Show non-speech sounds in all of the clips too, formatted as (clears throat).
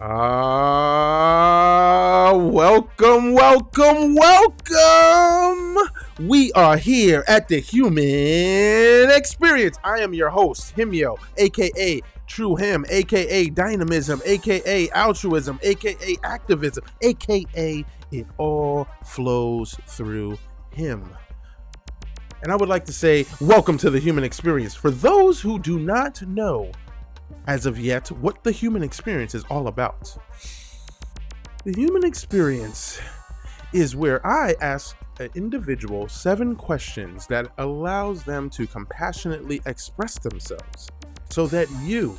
Ah, welcome, welcome, welcome. We are here at the Human Experience. I am your host, Himyo, aka True Him, aka Dynamism, aka Altruism, aka Activism, aka It All Flows Through Him. And I would like to say, welcome to the Human Experience. For those who do not know, as of yet what the human experience is all about. The human experience is where I ask an individual seven questions that allows them to compassionately express themselves so that you,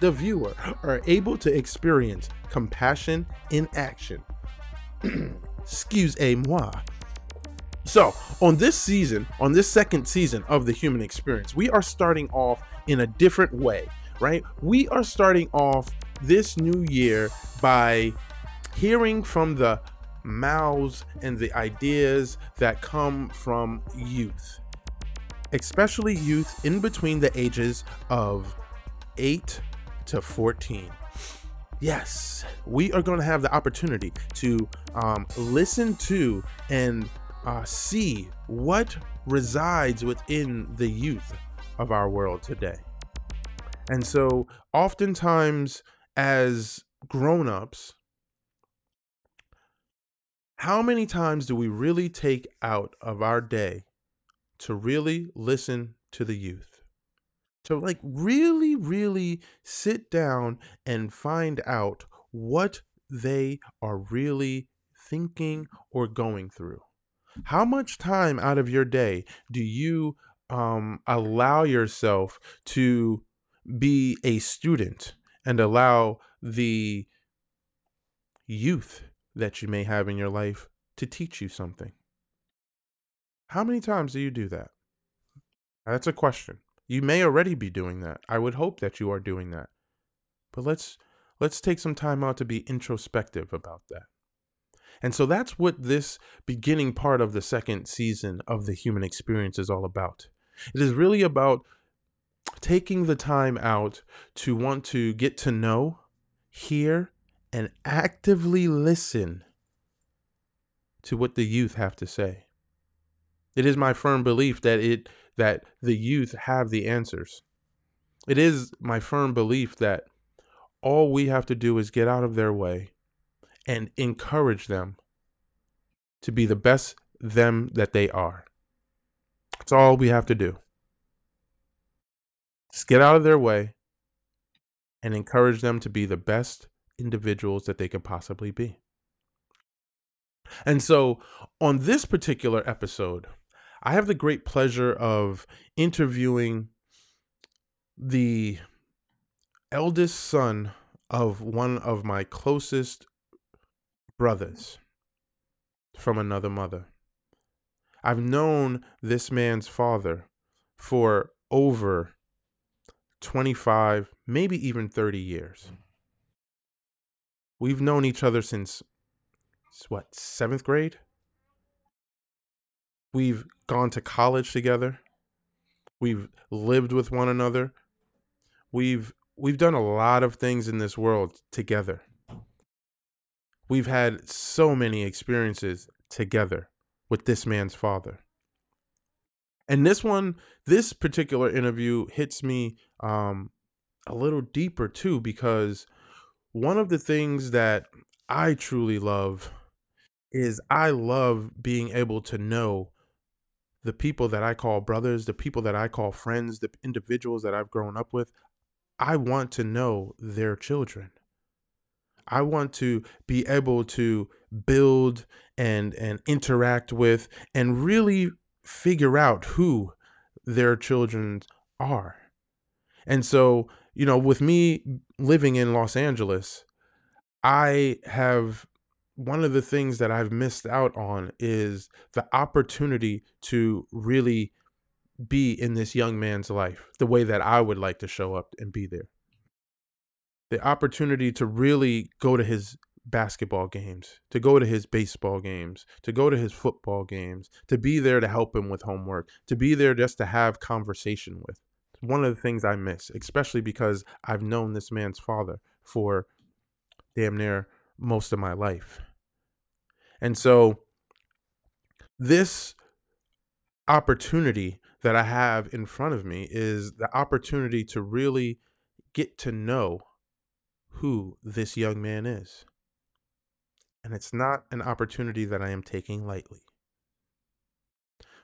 the viewer, are able to experience compassion in action. (clears throat) Excuse-moi. So, on this season, on this second season of the human experience, we are starting off in a different way right? We are starting off this new year by hearing from the mouths and the ideas that come from youth, especially youth in between the ages of 8 to 14. Yes, we are going to have the opportunity to um, listen to and uh, see what resides within the youth of our world today. And so, oftentimes, as grown ups, how many times do we really take out of our day to really listen to the youth? To like really, really sit down and find out what they are really thinking or going through. How much time out of your day do you um, allow yourself to be a student and allow the youth that you may have in your life to teach you something. How many times do you do that? That's a question. You may already be doing that. I would hope that you are doing that. But let's let's take some time out to be introspective about that. And so that's what this beginning part of the second season of the human experience is all about. It is really about taking the time out to want to get to know, hear, and actively listen to what the youth have to say. It is my firm belief that it that the youth have the answers. It is my firm belief that all we have to do is get out of their way and encourage them to be the best them that they are. That's all we have to do. Just get out of their way and encourage them to be the best individuals that they could possibly be. And so, on this particular episode, I have the great pleasure of interviewing the eldest son of one of my closest brothers from another mother. I've known this man's father for over 25, maybe even 30 years. Mm. We've known each other since, what, seventh grade? We've gone to college together. We've lived with one another. We've we've done a lot of things in this world together. We've had so many experiences together with this man's father. And this one, this particular interview hits me um, a little deeper too, because one of the things that I truly love is I love being able to know the people that I call brothers, the people that I call friends, the individuals that I've grown up with. I want to know their children. I want to be able to build and and interact with and really figure out who their children are. And so, you know, with me living in Los Angeles, I have one of the things that I've missed out on is the opportunity to really be in this young man's life the way that I would like to show up and be there. The opportunity to really go to his basketball games, to go to his baseball games, to go to his football games, to be there to help him with homework, to be there just to have conversation with. One of the things I miss, especially because I've known this man's father for damn near most of my life. And so this opportunity that I have in front of me is the opportunity to really get to know who this young man is. And it's not an opportunity that I am taking lightly.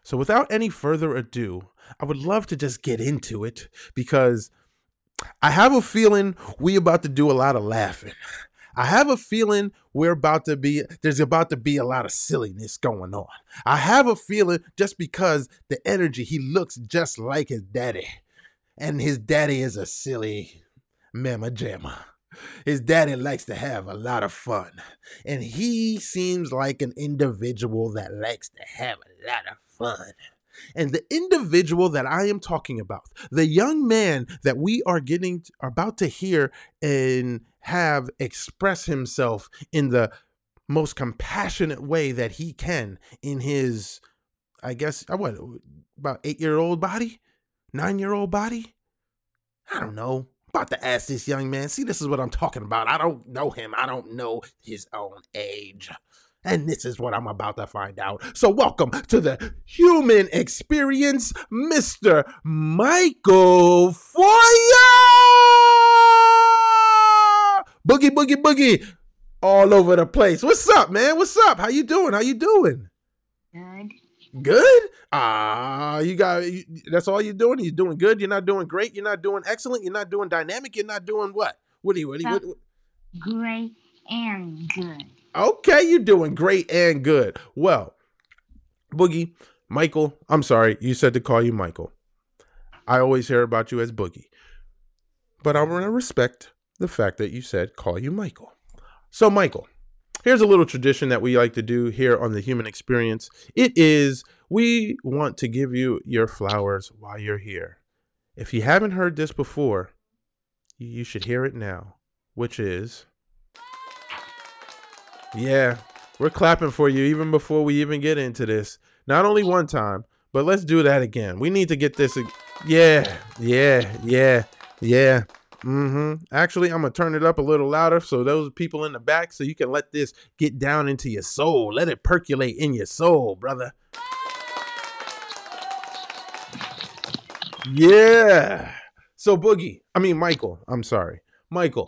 So, without any further ado, I would love to just get into it because I have a feeling we about to do a lot of laughing. I have a feeling we're about to be there's about to be a lot of silliness going on. I have a feeling just because the energy he looks just like his daddy. And his daddy is a silly mama jamma. His daddy likes to have a lot of fun. And he seems like an individual that likes to have a lot of fun. And the individual that I am talking about, the young man that we are getting about to hear and have express himself in the most compassionate way that he can in his I guess uh, what about 8-year-old body? 9-year-old body? I don't know. About to ask this young man. See, this is what I'm talking about. I don't know him. I don't know his own age. And this is what I'm about to find out. So, welcome to the human experience, Mr. Michael Foya! Boogie, boogie, boogie. All over the place. What's up, man? What's up? How you doing? How you doing? Good. Ah, you got you, that's all you're doing? You're doing good? You're not doing great? You're not doing excellent? You're not doing dynamic? You're not doing what? What are you, what are you, what, what? Great and good. Okay, you're doing great and good. Well, Boogie, Michael, I'm sorry, you said to call you Michael. I always hear about you as Boogie. But I'm to respect the fact that you said call you Michael. So, Michael, here's a little tradition that we like to do here on the human experience. It is we want to give you your flowers while you're here. If you haven't heard this before, you should hear it now, which is yeah, we're clapping for you even before we even get into this. Not only one time, but let's do that again. We need to get this. Yeah, yeah, yeah, yeah. Mm-hmm. Actually, I'm gonna turn it up a little louder so those people in the back, so you can let this get down into your soul. Let it percolate in your soul, brother. Yeah. So Boogie, I mean Michael, I'm sorry. Michael,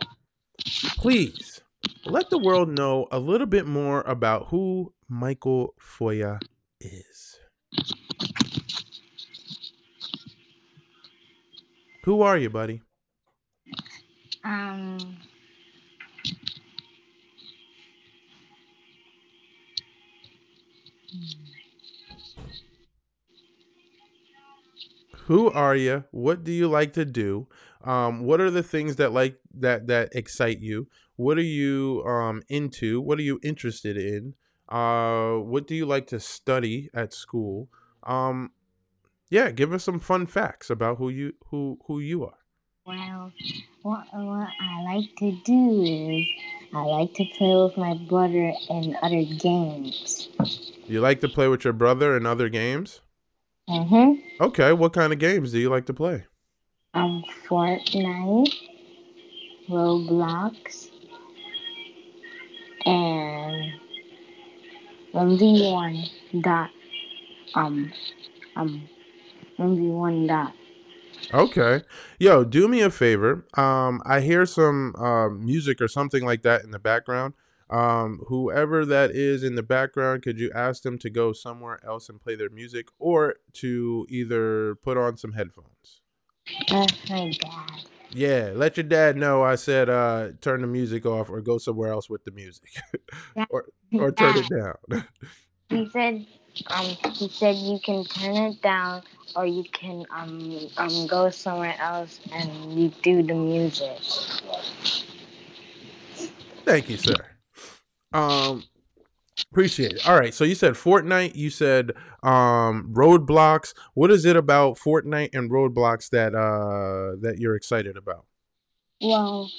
please let the world know a little bit more about who Michael Foya is. Who are you, buddy? Um. Who are you? What do you like to do? Um, what are the things that like that that excite you? What are you um into? What are you interested in? Uh, what do you like to study at school? Um, yeah, give us some fun facts about who you who who you are. Well, what what I like to do is I like to play with my brother in other games. You like to play with your brother in other games? Mhm. Okay, what kind of games do you like to play? Um, Fortnite, Roblox, and one v one dot um um one v one dot. Okay. Yo, do me a favor. Um, I hear some uh, music or something like that in the background. Um, whoever that is in the background, could you ask them to go somewhere else and play their music or to either put on some headphones? That's my dad. Yeah, let your dad know I said uh turn the music off or go somewhere else with the music. (laughs) or or turn it down. (laughs) He said um he said you can turn it down or you can um um go somewhere else and you do the music. Thank you, sir. Um appreciate it. All right, so you said Fortnite, you said um Roadblocks. What is it about Fortnite and Roadblocks that uh that you're excited about? Well,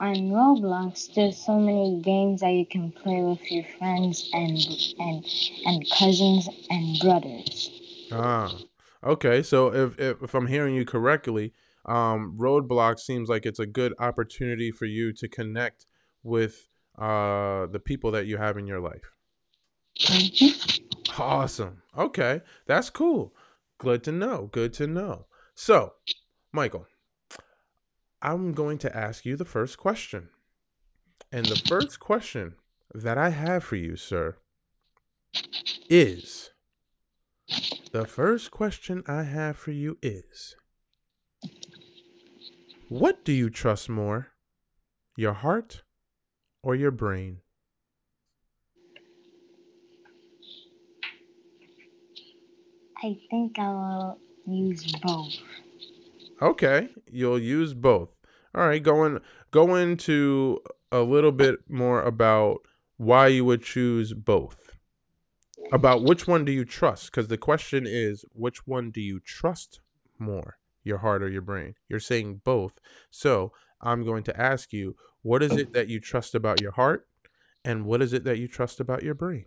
on Roblox, there's so many games that you can play with your friends and and and cousins and brothers. Ah. Okay, so if if, if I'm hearing you correctly, um Roadblocks seems like it's a good opportunity for you to connect with uh, the people that you have in your life. Mhm. Awesome. Okay. That's cool. Good to know. Good to know. So, Michael, I'm going to ask you the first question. And the first question that I have for you, sir, is the first question I have for you is What do you trust more, your heart or your brain? I think I will use both. Okay, you'll use both. All right, going go into a little bit more about why you would choose both. About which one do you trust? Because the question is, which one do you trust more, your heart or your brain? You're saying both. So I'm going to ask you, what is it that you trust about your heart, and what is it that you trust about your brain?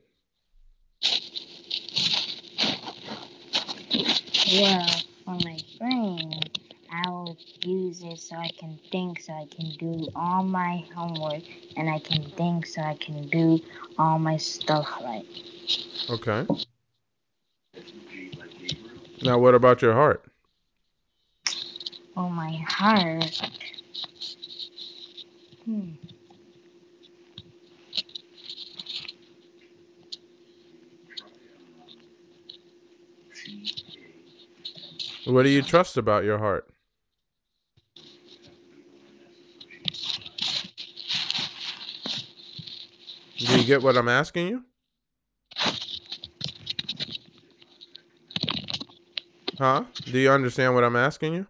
Well, for my brain, I will use it so I can think, so I can do all my homework, and I can think so I can do all my stuff right. Okay. Now, what about your heart? Oh, my heart, hmm. What do you trust about your heart? Do you get what I'm asking you? Huh? Do you understand what I'm asking you?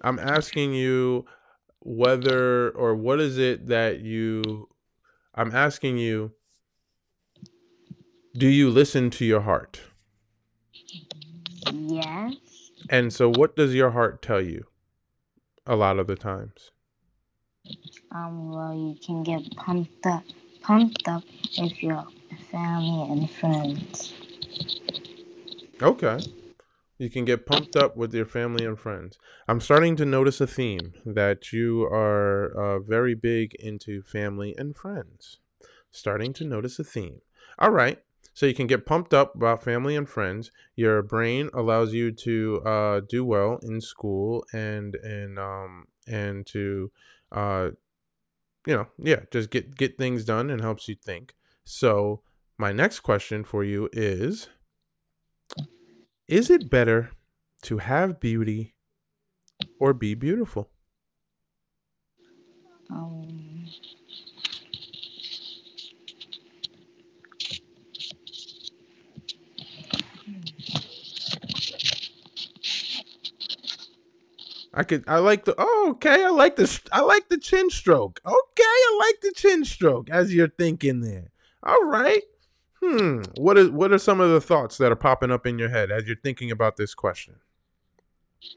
I'm asking you whether or what is it that you I'm asking you do you listen to your heart? yes, And so what does your heart tell you a lot of the times? um, well, you can get pumped up, pumped up with your family and friends. Okay. You can get pumped up with your family and friends. I'm starting to notice a theme that you are uh, very big into family and friends. Starting to notice a theme. All right. So you can get pumped up about family and friends. Your brain allows you to uh, do well in school and and um and to uh you know yeah just get get things done and helps you think. So my next question for you is is it better to have beauty or be beautiful? Um, I could I like the oh okay I like the I like the chin stroke. Okay, I like the chin stroke as you're thinking there. All right. Hmm. What is what are some of the thoughts that are popping up in your head as you're thinking about this question?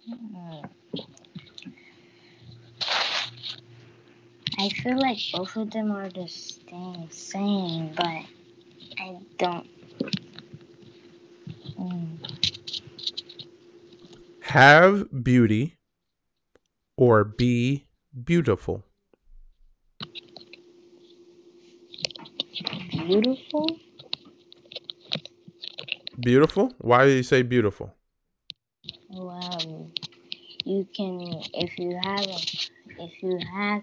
hmm. I feel like both of them are the same, same but I don't. Mm, Have beauty or be beautiful? beautiful? Beautiful? Why do you say beautiful? Well, you can if you have a, if you have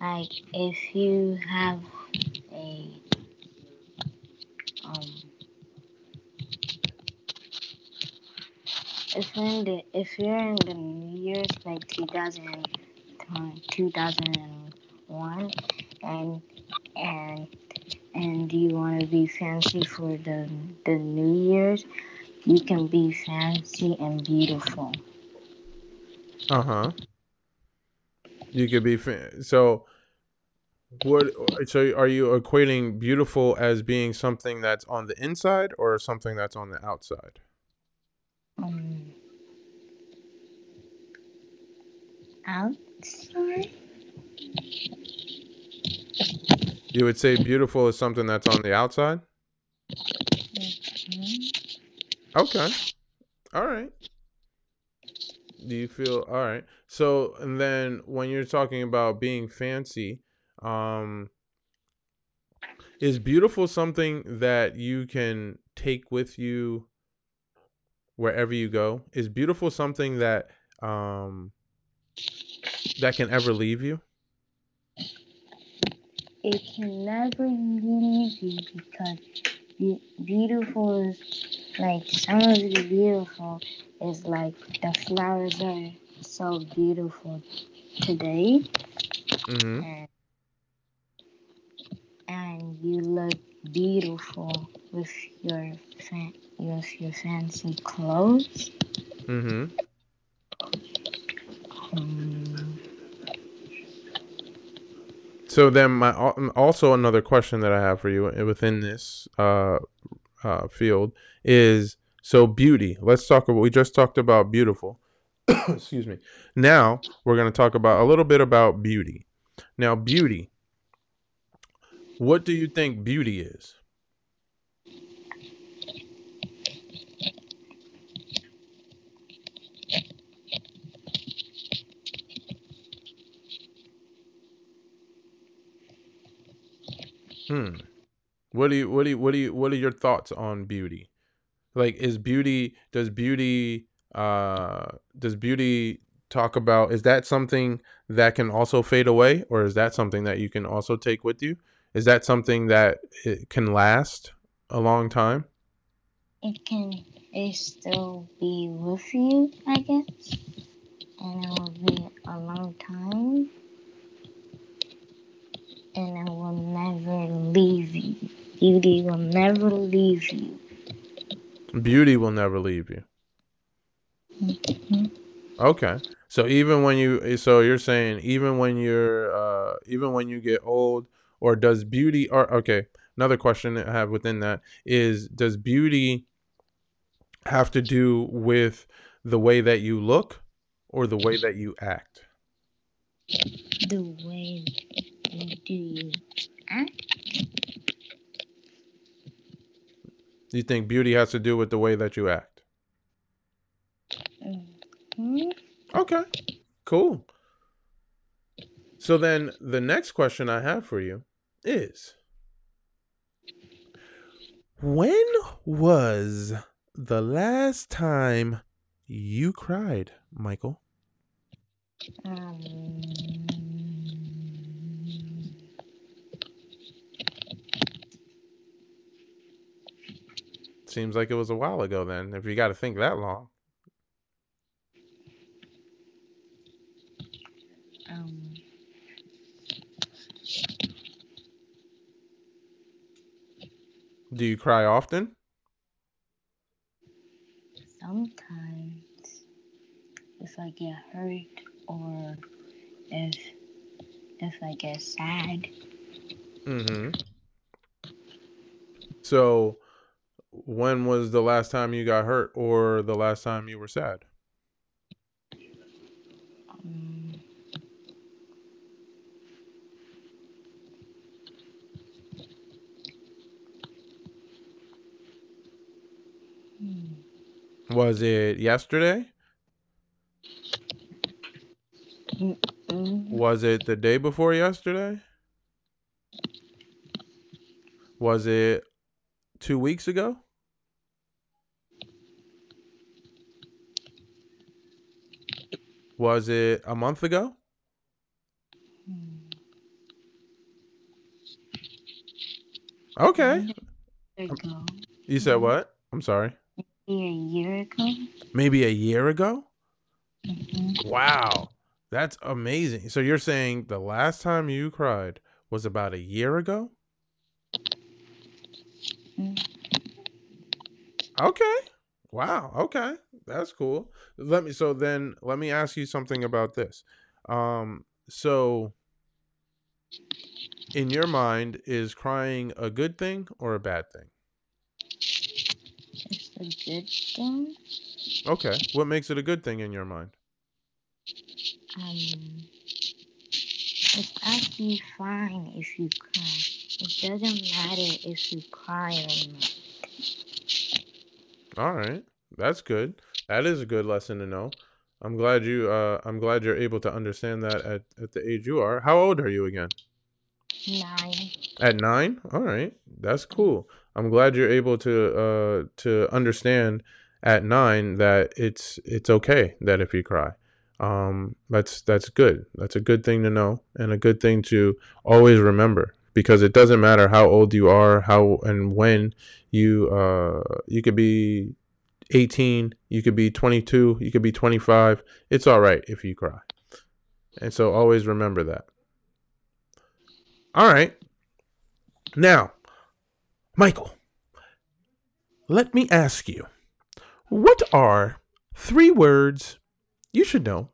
like if you have a if you're in the if you're in the years like 2000 2001 and and and you want to be fancy for the the new year's you can be fancy and beautiful Uh huh. You could be fa- so. What? So, are you equating beautiful as being something that's on the inside or something that's on the outside? um outside You would say beautiful is something that's on the outside. Okay. All right. Do you feel all right? So, and then when you're talking about being fancy, um, is beautiful something that you can take with you wherever you go? Is beautiful something that um that can ever leave you? It can never leave you because be- beautiful is like some of the beautiful is like the flowers are so beautiful today Mm-hmm. and, and you look beautiful with your fan- with your fancy clothes. Mm-hmm. Um, So then, my also another question that I have for you within this uh, uh, field is so beauty. Let's talk about. We just talked about beautiful. (coughs) Excuse me. Now we're going to talk about a little bit about beauty. Now, beauty. What do you think beauty is? Hmm. What do you what do you what do you what are your thoughts on beauty? Like is beauty does beauty uh does beauty talk about is that something that can also fade away or is that something that you can also take with you? Is that something that it can last a long time? it can it still be with you, I guess, and it will be a long time, and I will never leave you. Beauty will never leave you. Beauty will never leave you. Mhm. Okay. So even when you so you're saying even when you're uh even when you get old or does beauty or okay, another question I have within that is does beauty have to do with the way that you look or the way that you act? The way do you act, you think beauty has to do with the way that you act? hmm Okay. Cool. So then the next question I have for you is When was the last time you cried, Michael? um, Seems like it was a while ago then, if you got to think that long. um, Do you cry often? sometimes if I get hurt or if if I get sad, Mm-hmm. So when was the last time you got hurt or the last time you were sad? Was it yesterday? mm, Was it the day before yesterday? Was it two weeks ago? Was it a month ago? Okay. ago, You said Mhm. what? I'm sorry. maybe a year ago. Maybe a year ago? Mhm. Wow. That's amazing. So you're saying the last time you cried was about a year ago? Mm. Okay. Wow. Okay. That's cool. Let me so then let me ask you something about this. Um so in your mind is crying a good thing or a bad thing? It's a good thing. Okay. What makes it a good thing in your mind? Um, it's actually fine if you cry. It doesn't matter if you cry or not. All right. That's good. That is a good lesson to know. I'm glad you uh I'm glad you're able to understand that at, at the age you are. How old are you again? Nine. At nine? All right. That's cool. I'm glad you're able to uh to understand at nine that it's it's okay that if you cry. Um that's that's good. That's a good thing to know and a good thing to always remember because it doesn't matter how old you are, how and when you uh you could be 18, you could be 22, you could be 25. It's all right if you cry. And so always remember that. All right. Now, Michael, let me ask you what are three words you should know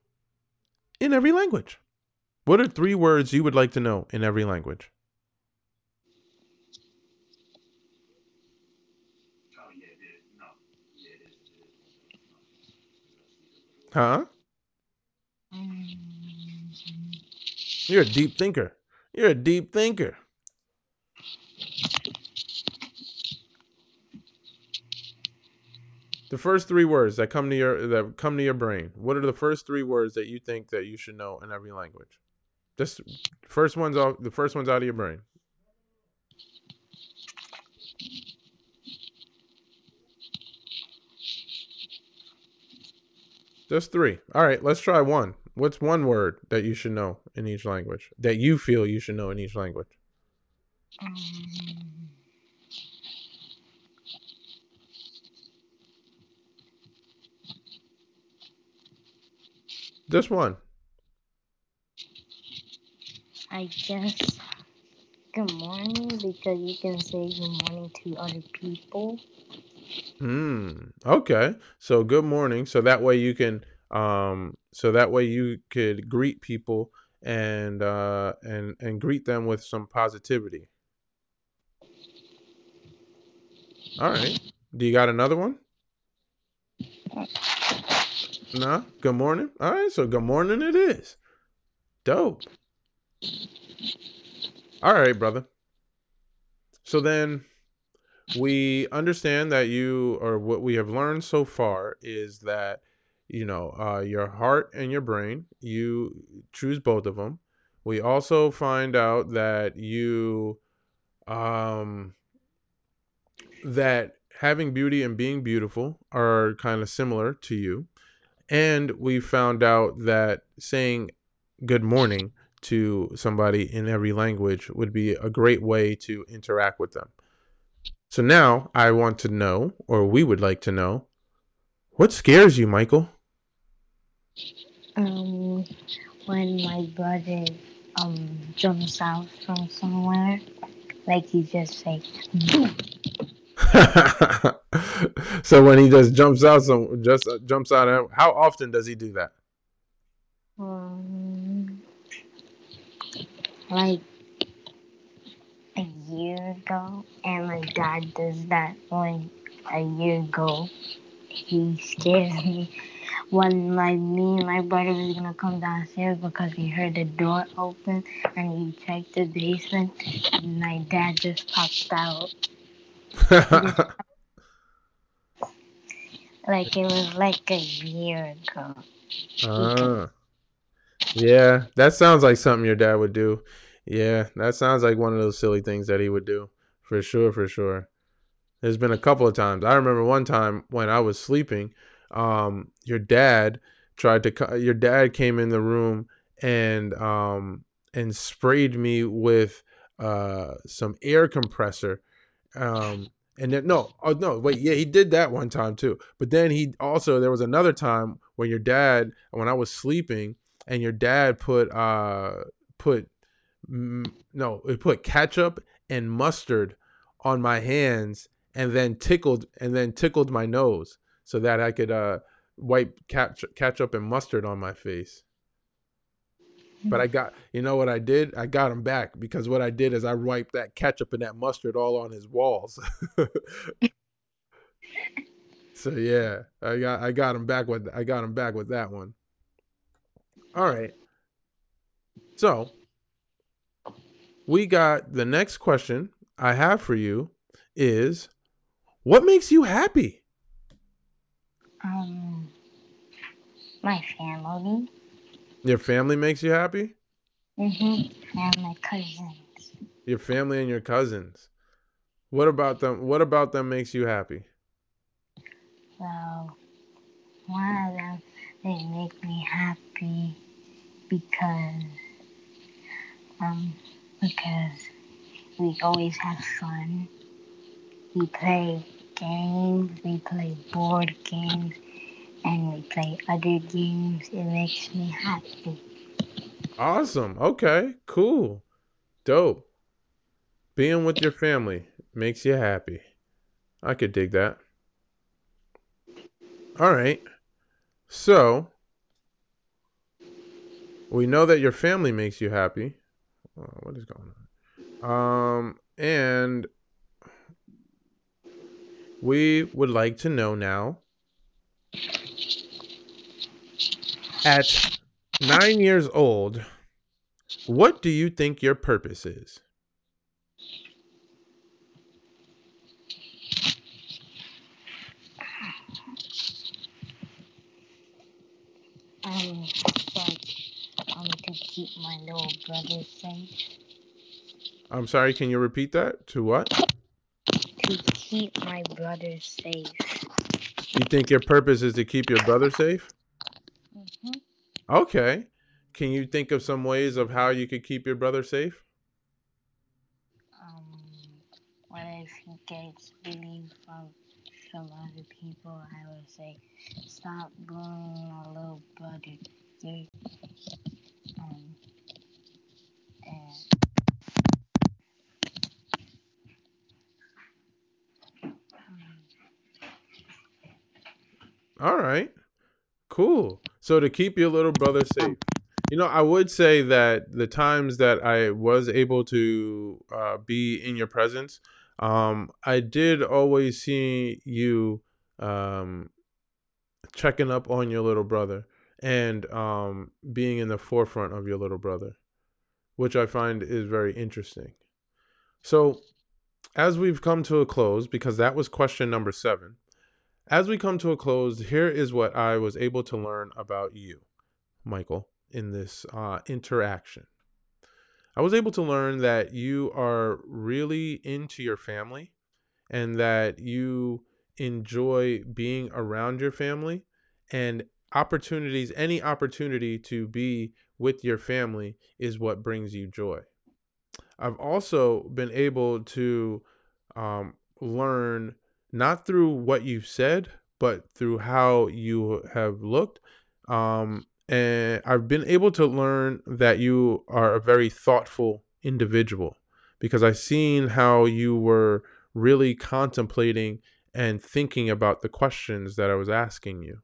in every language? What are three words you would like to know in every language? Huh? You're a deep thinker. You're a deep thinker. The first three words that come to your that come to your brain. What are the first three words that you think that you should know in every language? Just first ones off the first ones out of your brain. Just three. All right, let's try one. What's one word that you should know in each language that you feel you should know in each language? Just one. I guess good morning because you can say good morning to other people. Hmm. Okay. So good morning. So that way you can um so that way you could greet people and uh and and greet them with some positivity. All right. Do you got another one? No. Good morning. All right. So good morning it is. Dope. All right, brother. So then we understand that you or what we have learned so far is that you know uh, your heart and your brain you choose both of them we also find out that you um that having beauty and being beautiful are kind of similar to you. And we found out that saying good morning to somebody in every language would be a great way to interact with them so now I want to know, or we would like to know, what scares you, Michael? Um, when my brother um jumps out from somewhere, like he just say, (laughs) "Boom." so when he just jumps out, some just uh, jumps out. How often does he do that? um, like year ago, and my dad does that when a year ago. He scared me when my me and my brother was gonna come downstairs because he heard the door open and he checked the basement and my dad just popped out. (laughs) Like it was like a year ago. Ah. yeah, that sounds like something your dad would do. Yeah, that sounds like one of those silly things that he would do. For sure, for sure. There's been a couple of times. I remember one time when I was sleeping, um, your dad tried to your dad came in the room and um and sprayed me with uh some air compressor. Um and then no, oh no, wait, yeah, he did that one time too. But then he also there was another time when your dad when I was sleeping and your dad put uh put no, it put ketchup and mustard on my hands and then tickled and then tickled my nose so that I could uh wipe catch ketchup and mustard on my face. But I got you know what I did? I got him back because what I did is I wiped that ketchup and that mustard all on his walls. (laughs) so yeah, I got I got him back with I got him back with that one. All right. So we got the next question I have for you is what makes you happy? Um, my family. Your family makes you happy? Mhm. And my cousins. Your family and your cousins. What about them? What about them makes you happy? Well, one of them they make me happy because um because we always have fun. We play games, we play board games, and we play other games. It makes me happy. Awesome. Okay. Cool. Dope. Being with your family makes you happy. I could dig that. All right. So, we know that your family makes you happy. Uh, what is going on? Um, and we would like to know now at nine years old, what do you think your purpose is? Um, but um to keep my little brother safe. I'm sorry, can you repeat that? To what? To keep my brother safe. You think your purpose is to keep your brother safe? Mhm. Okay. Can you think of some ways of how you could keep your brother safe? Um, what if he gets bullied from from other people? I would say, stop bullying my little brother. You're, and um, All right. Cool. So to keep your little brother safe. You know, I would say that the times that I was able to uh, be in your presence, um, I did always see you um, checking up on your little brother and um, being in the forefront of your little brother, which I find is very interesting. So, as we've come to a close, because that was question number seven, as we come to a close, here is what I was able to learn about you, Michael, in this uh, interaction. I was able to learn that you are really into your family and that you enjoy being around your family and opportunities, any opportunity to be with your family is what brings you joy. I've also been able to um, learn not through what you've said, but through how you have looked. Um, and I've been able to learn that you are a very thoughtful individual because I've seen how you were really contemplating and thinking about the questions that I was asking you.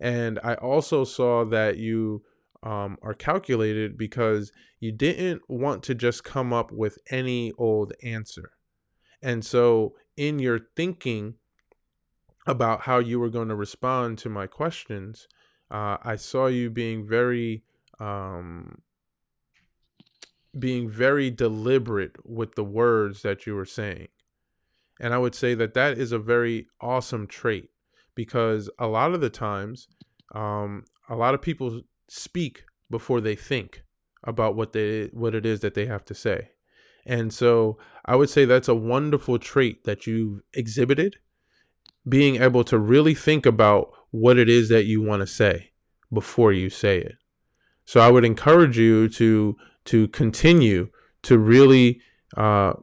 And I also saw that you um, are calculated because you didn't want to just come up with any old answer. And so, in your thinking about how you were going to respond to my questions, uh, I saw you being very, um, being very deliberate with the words that you were saying. And I would say that that is a very awesome trait because a lot of the times, um, a lot of people speak before they think about what they what it is that they have to say. And so I would say that's a wonderful trait that you've exhibited, being able to really think about what it is that you want to say before you say it. So I would encourage you to to continue to really uh,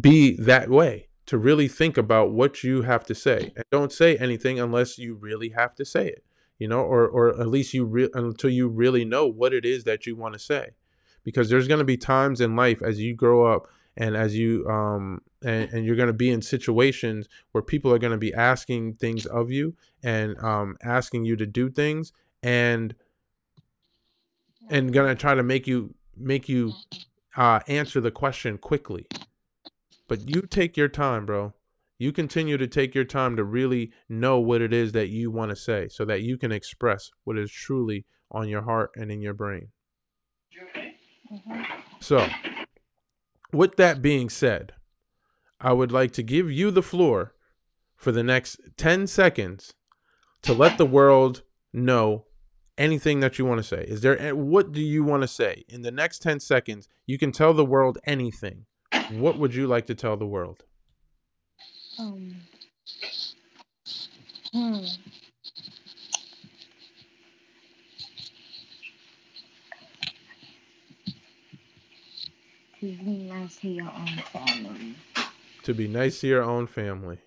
be that way, to really think about what you have to say, and don't say anything unless you really have to say it. You know, or or at least you re- until you really know what it is that you want to say, because there's going to be times in life as you grow up and as you um and, and you're going to be in situations where people are going to be asking things of you and um asking you to do things and and going to try to make you make you uh answer the question quickly but you take your time bro you continue to take your time to really know what it is that you want to say so that you can express what is truly on your heart and in your brain Mhm. so with that being said, I would like to give you the floor for the next 10 seconds to let the world know anything that you want to say. Is there what do you want to say? In the next 10 seconds, you can tell the world anything. What would you like to tell the world? Um. Hmm. To be nice to your own family. To be nice to your own family.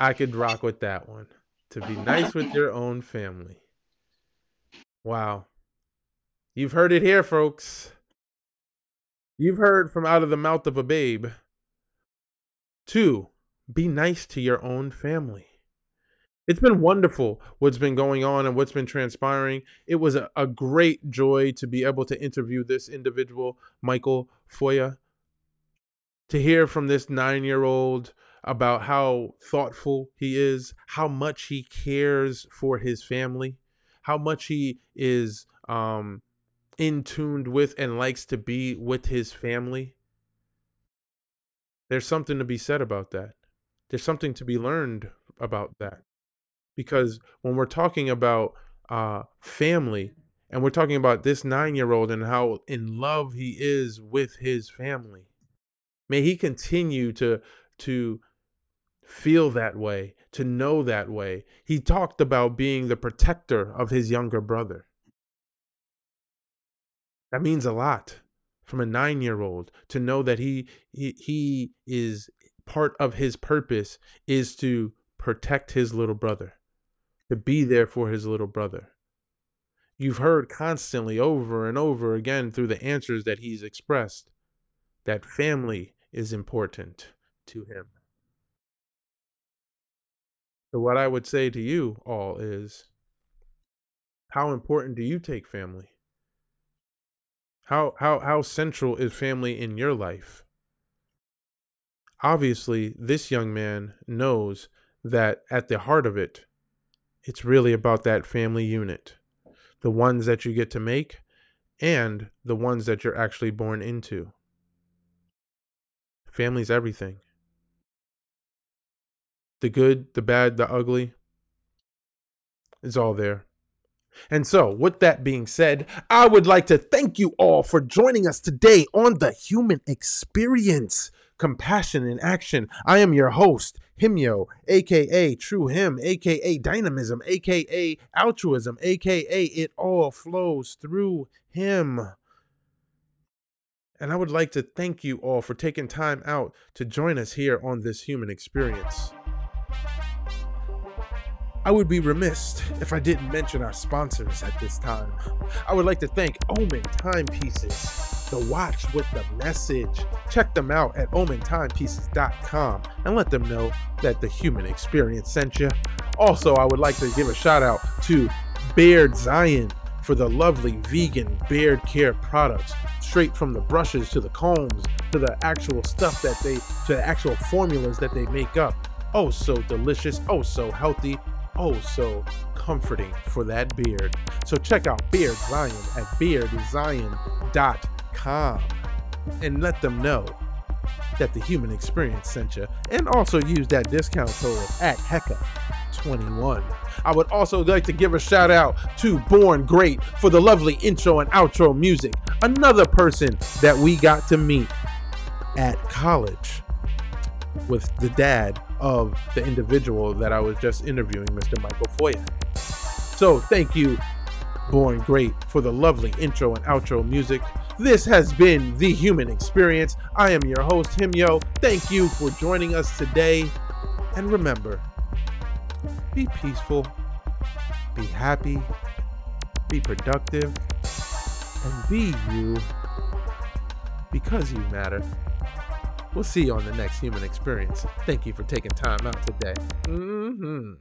I could rock with that one. To be nice with your own family. Wow. You've heard it here, folks. You've heard from out of the mouth of a babe. Two, be nice to your own family. It's been wonderful what's been going on and what's been transpiring. It was a, a great joy to be able to interview this individual, Michael Foya, to hear from this nine year old about how thoughtful he is, how much he cares for his family, how much he is um, in tuned with and likes to be with his family. There's something to be said about that. There's something to be learned about that because when we're talking about uh, family and we're talking about this nine year old and how in love he is with his family may he continue to to feel that way to know that way he talked about being the protector of his younger brother that means a lot from a nine year old to know that he, he he is part of his purpose is to protect his little brother to be there for his little brother. You've heard constantly over and over again through the answers that he's expressed that family is important to him. So, what I would say to you all is how important do you take family? How, how, how central is family in your life? Obviously, this young man knows that at the heart of it, it's really about that family unit the ones that you get to make and the ones that you're actually born into. Family's everything. The good, the bad, the ugly is all there. And so, with that being said, I would like to thank you all for joining us today on the Human Experience Compassion in Action. I am your host, Himyo, aka True Him, aka Dynamism, aka Altruism, aka It All Flows Through Him. And I would like to thank you all for taking time out to join us here on this human experience. I would be remiss if I didn't mention our sponsors at this time. I would like to thank Omen Timepieces, the watch with the message. Check them out at omentimepieces.com and let them know that the human experience sent you. Also, I would like to give a shout out to Beard Zion for the lovely vegan beard care products, straight from the brushes to the combs to the actual stuff that they, to the actual formulas that they make up. Oh, so delicious, oh, so healthy, oh so comforting for that beard. So check out Beard Zion at beardzion.com and let them know that the human experience sent you. And also use that discount code at HECA21. I would also like to give a shout out to Born Great for the lovely intro and outro music. Another person that we got to meet at college with the dad of the individual that I was just interviewing, Mr. Michael Foya. So thank you, Born Great, for the lovely intro and outro music. This has been The Human Experience. I am your host, Himyo. Thank you for joining us today. And remember, be peaceful, be happy, be productive, and be you because you matter. We'll see you on the next human experience. Thank you for taking time out today. Mm-hmm.